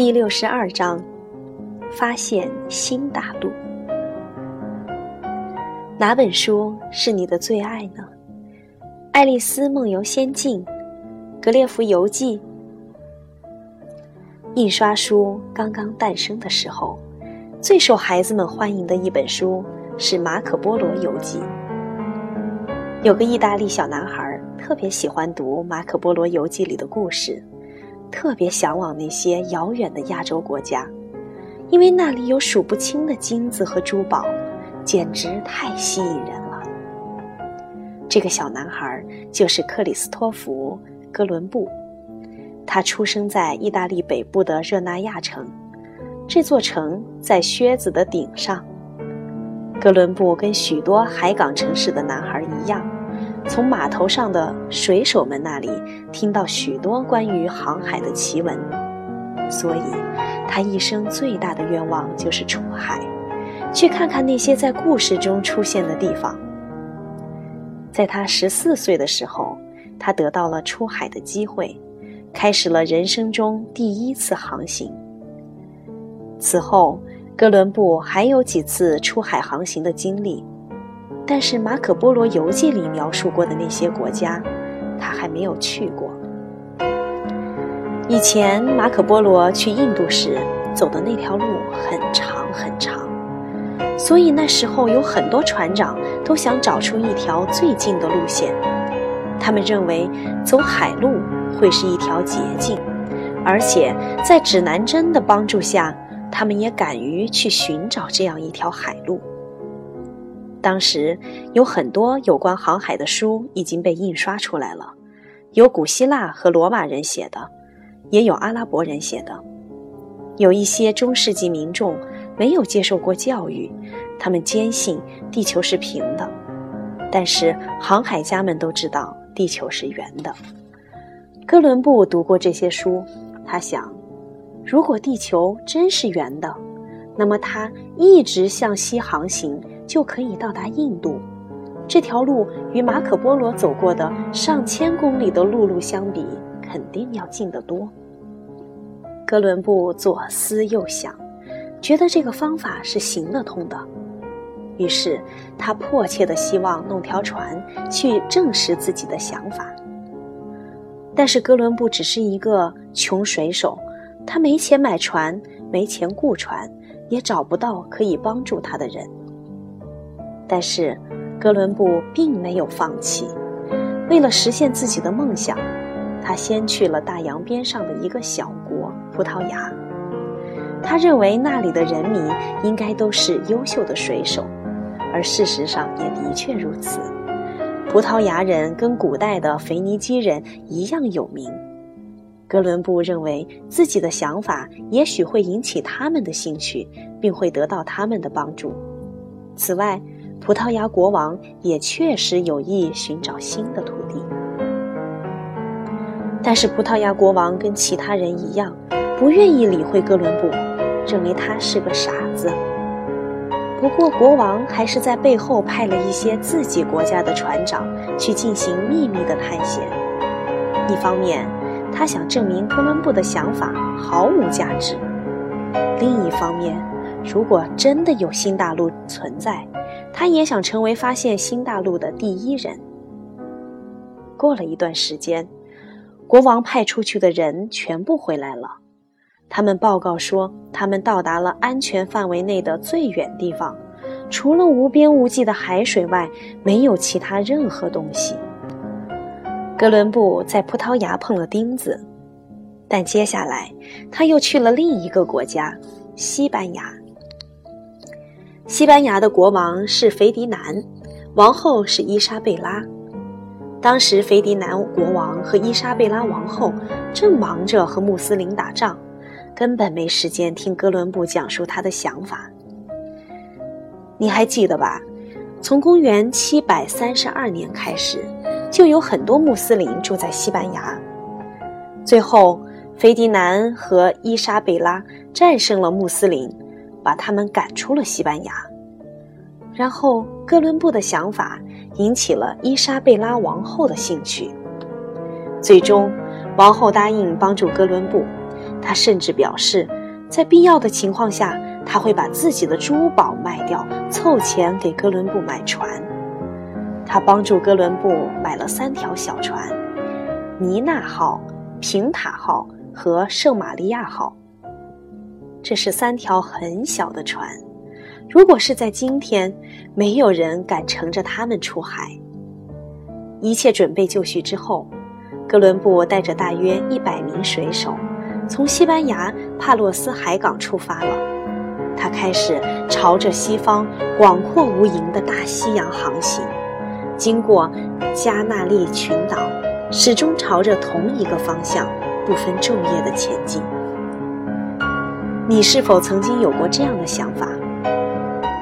第六十二章：发现新大陆。哪本书是你的最爱呢？《爱丽丝梦游仙境》《格列佛游记》。印刷书刚刚诞生的时候，最受孩子们欢迎的一本书是《马可波罗游记》。有个意大利小男孩特别喜欢读《马可波罗游记》里的故事，特别向往那些遥远的亚洲国家，因为那里有数不清的金子和珠宝，简直太吸引人了。这个小男孩就是克里斯托弗·哥伦布，他出生在意大利北部的热那亚城，这座城在靴子的顶上。哥伦布跟许多海港城市的男孩一样，从码头上的水手们那里听到许多关于航海的奇闻，所以，他一生最大的愿望就是出海，去看看那些在故事中出现的地方。在他十四岁的时候，他得到了出海的机会，开始了人生中第一次航行。此后。哥伦布还有几次出海航行的经历，但是《马可波罗游记》里描述过的那些国家，他还没有去过。以前马可波罗去印度时走的那条路很长很长，所以那时候有很多船长都想找出一条最近的路线。他们认为走海路会是一条捷径，而且在指南针的帮助下。他们也敢于去寻找这样一条海路。当时有很多有关航海的书已经被印刷出来了，有古希腊和罗马人写的，也有阿拉伯人写的。有一些中世纪民众没有接受过教育，他们坚信地球是平的，但是航海家们都知道地球是圆的。哥伦布读过这些书，他想。如果地球真是圆的，那么它一直向西航行就可以到达印度。这条路与马可波罗走过的上千公里的陆路相比，肯定要近得多。哥伦布左思右想，觉得这个方法是行得通的，于是他迫切地希望弄条船去证实自己的想法。但是哥伦布只是一个穷水手。他没钱买船，没钱雇船，也找不到可以帮助他的人。但是，哥伦布并没有放弃。为了实现自己的梦想，他先去了大洋边上的一个小国——葡萄牙。他认为那里的人民应该都是优秀的水手，而事实上也的确如此。葡萄牙人跟古代的腓尼基人一样有名。哥伦布认为自己的想法也许会引起他们的兴趣，并会得到他们的帮助。此外，葡萄牙国王也确实有意寻找新的土地。但是，葡萄牙国王跟其他人一样，不愿意理会哥伦布，认为他是个傻子。不过，国王还是在背后派了一些自己国家的船长去进行秘密的探险。一方面，他想证明哥伦布的想法毫无价值。另一方面，如果真的有新大陆存在，他也想成为发现新大陆的第一人。过了一段时间，国王派出去的人全部回来了，他们报告说，他们到达了安全范围内的最远地方，除了无边无际的海水外，没有其他任何东西。哥伦布在葡萄牙碰了钉子，但接下来他又去了另一个国家——西班牙。西班牙的国王是腓迪南，王后是伊莎贝拉。当时，腓迪南国王和伊莎贝拉王后正忙着和穆斯林打仗，根本没时间听哥伦布讲述他的想法。你还记得吧？从公元七百三十二年开始。就有很多穆斯林住在西班牙。最后，菲迪南和伊莎贝拉战胜了穆斯林，把他们赶出了西班牙。然后，哥伦布的想法引起了伊莎贝拉王后的兴趣。最终，王后答应帮助哥伦布，她甚至表示，在必要的情况下，他会把自己的珠宝卖掉，凑钱给哥伦布买船。他帮助哥伦布买了三条小船：尼娜号、平塔号和圣玛利亚号。这是三条很小的船，如果是在今天，没有人敢乘着它们出海。一切准备就绪之后，哥伦布带着大约一百名水手，从西班牙帕洛斯海港出发了。他开始朝着西方广阔无垠的大西洋航行，经过加纳利群岛，始终朝着同一个方向，不分昼夜的前进。你是否曾经有过这样的想法？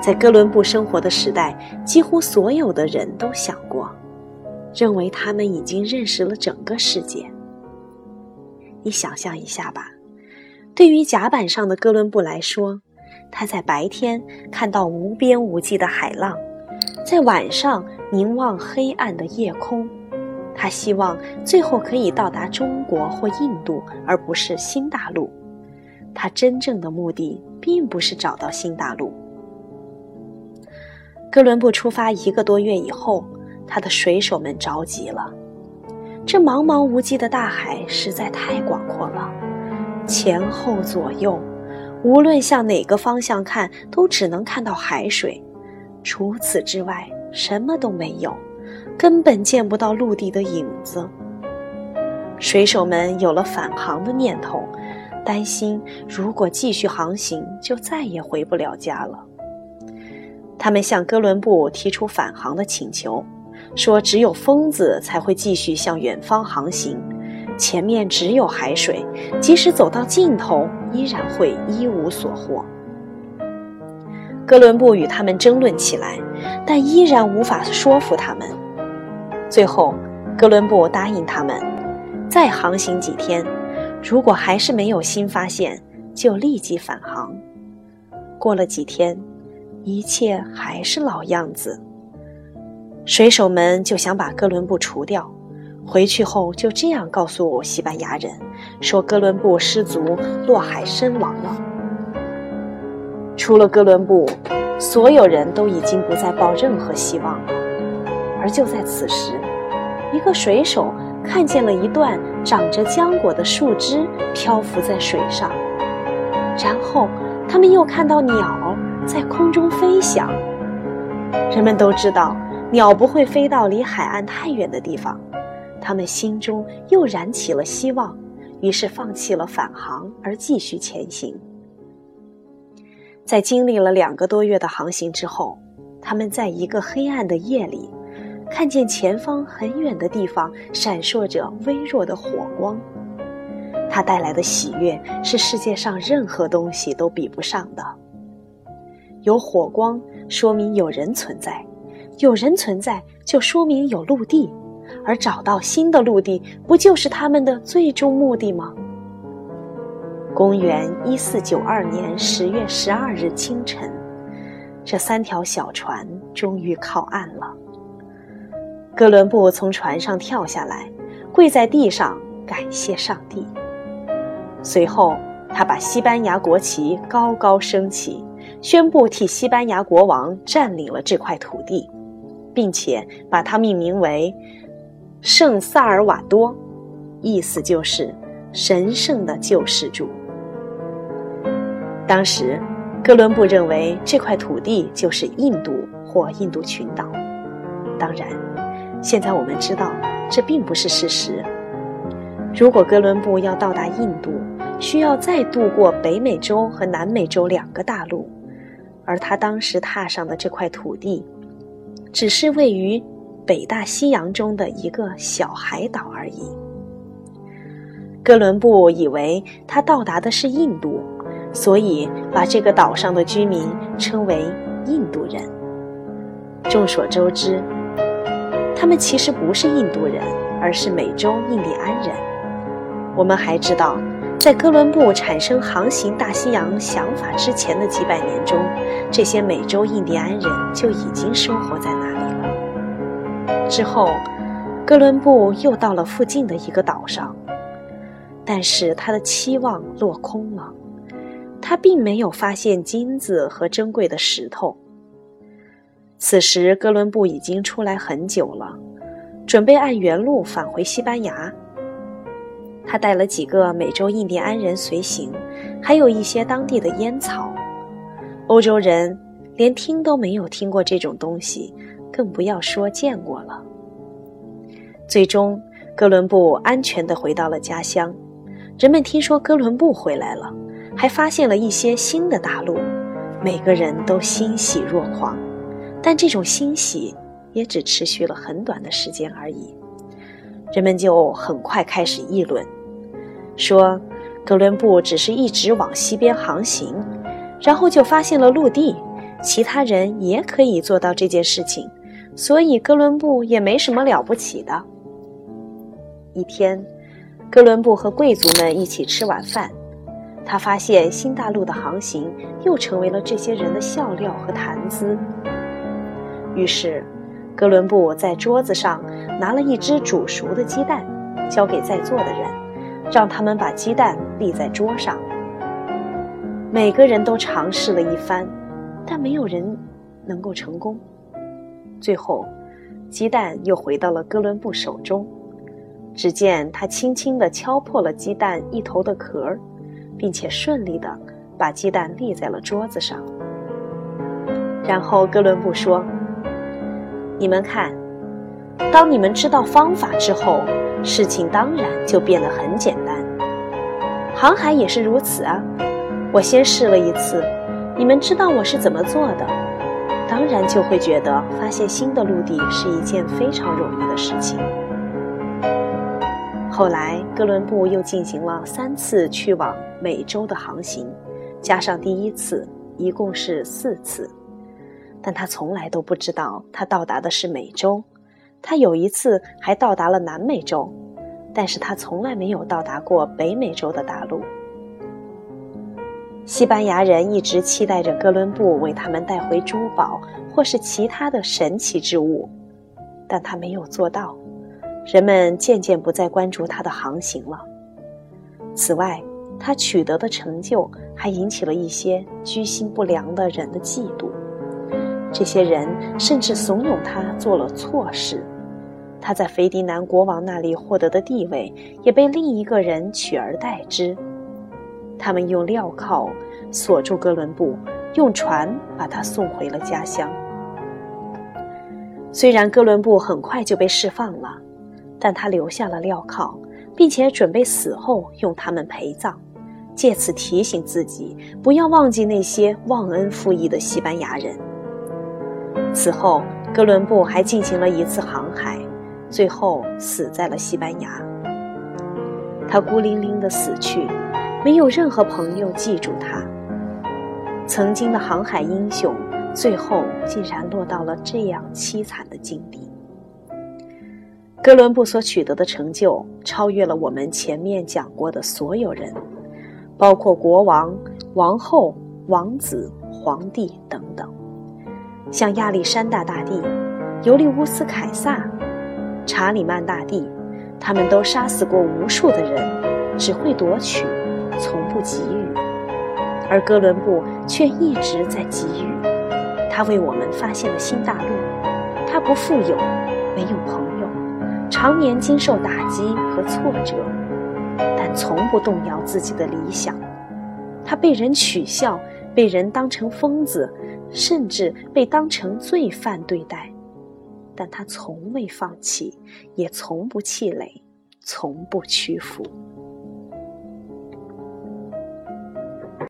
在哥伦布生活的时代，几乎所有的人都想过，认为他们已经认识了整个世界。你想象一下吧，对于甲板上的哥伦布来说，他在白天看到无边无际的海浪，在晚上凝望黑暗的夜空，他希望最后可以到达中国或印度，而不是新大陆。他真正的目的并不是找到新大陆。哥伦布出发一个多月以后，他的水手们着急了。这茫茫无际的大海实在太广阔了，前后左右，无论向哪个方向看，都只能看到海水，除此之外什么都没有，根本见不到陆地的影子。水手们有了返航的念头。担心，如果继续航行，就再也回不了家了。他们向哥伦布提出返航的请求，说只有疯子才会继续向远方航行，前面只有海水，即使走到尽头，依然会一无所获。哥伦布与他们争论起来，但依然无法说服他们。最后，哥伦布答应他们，再航行几天。如果还是没有新发现，就立即返航。过了几天，一切还是老样子。水手们就想把哥伦布除掉。回去后就这样告诉西班牙人，说哥伦布失足落海身亡了。除了哥伦布，所有人都已经不再抱任何希望了。而就在此时，一个水手。看见了一段长着浆果的树枝漂浮在水上，然后他们又看到鸟在空中飞翔。人们都知道鸟不会飞到离海岸太远的地方，他们心中又燃起了希望，于是放弃了返航而继续前行。在经历了两个多月的航行之后，他们在一个黑暗的夜里。看见前方很远的地方闪烁着微弱的火光，它带来的喜悦是世界上任何东西都比不上的。有火光说明有人存在，有人存在就说明有陆地，而找到新的陆地不就是他们的最终目的吗？公元一四九二年十月十二日清晨，这三条小船终于靠岸了。哥伦布从船上跳下来，跪在地上感谢上帝。随后，他把西班牙国旗高高升起，宣布替西班牙国王占领了这块土地，并且把它命名为圣萨尔瓦多，意思就是神圣的救世主。当时，哥伦布认为这块土地就是印度或印度群岛，当然。现在我们知道，这并不是事实。如果哥伦布要到达印度，需要再渡过北美洲和南美洲两个大陆，而他当时踏上的这块土地，只是位于北大西洋中的一个小海岛而已。哥伦布以为他到达的是印度，所以把这个岛上的居民称为印度人。众所周知。他们其实不是印度人，而是美洲印第安人。我们还知道，在哥伦布产生航行大西洋想法之前的几百年中，这些美洲印第安人就已经生活在那里了。之后，哥伦布又到了附近的一个岛上，但是他的期望落空了，他并没有发现金子和珍贵的石头。此时，哥伦布已经出来很久了，准备按原路返回西班牙。他带了几个美洲印第安人随行，还有一些当地的烟草。欧洲人连听都没有听过这种东西，更不要说见过了。最终，哥伦布安全地回到了家乡。人们听说哥伦布回来了，还发现了一些新的大陆，每个人都欣喜若狂。但这种欣喜也只持续了很短的时间而已，人们就很快开始议论。说，哥伦布只是一直往西边航行，然后就发现了陆地。其他人也可以做到这件事情，所以哥伦布也没什么了不起的。一天，哥伦布和贵族们一起吃晚饭，他发现新大陆的航行又成为了这些人的笑料和谈资。于是，哥伦布在桌子上拿了一只煮熟的鸡蛋，交给在座的人。让他们把鸡蛋立在桌上。每个人都尝试了一番，但没有人能够成功。最后，鸡蛋又回到了哥伦布手中。只见他轻轻地敲破了鸡蛋一头的壳，并且顺利地把鸡蛋立在了桌子上。然后哥伦布说：“你们看，当你们知道方法之后。”事情当然就变得很简单，航海也是如此啊！我先试了一次，你们知道我是怎么做的，当然就会觉得发现新的陆地是一件非常容易的事情。后来，哥伦布又进行了三次去往美洲的航行，加上第一次，一共是四次，但他从来都不知道他到达的是美洲。他有一次还到达了南美洲，但是他从来没有到达过北美洲的大陆。西班牙人一直期待着哥伦布为他们带回珠宝或是其他的神奇之物，但他没有做到。人们渐渐不再关注他的航行了。此外，他取得的成就还引起了一些居心不良的人的嫉妒，这些人甚至怂恿他做了错事。他在斐迪南国王那里获得的地位，也被另一个人取而代之。他们用镣铐锁住哥伦布，用船把他送回了家乡。虽然哥伦布很快就被释放了，但他留下了镣铐，并且准备死后用他们陪葬，借此提醒自己不要忘记那些忘恩负义的西班牙人。此后，哥伦布还进行了一次航海。最后死在了西班牙。他孤零零的死去，没有任何朋友记住他。曾经的航海英雄，最后竟然落到了这样凄惨的境地。哥伦布所取得的成就，超越了我们前面讲过的所有人，包括国王、王后、王子、皇帝等等，像亚历山大大帝、尤利乌斯·凯撒。查理曼大帝，他们都杀死过无数的人，只会夺取，从不给予；而哥伦布却一直在给予。他为我们发现了新大陆。他不富有，没有朋友，常年经受打击和挫折，但从不动摇自己的理想。他被人取笑，被人当成疯子，甚至被当成罪犯对待。但他从未放弃，也从不气馁，从不屈服。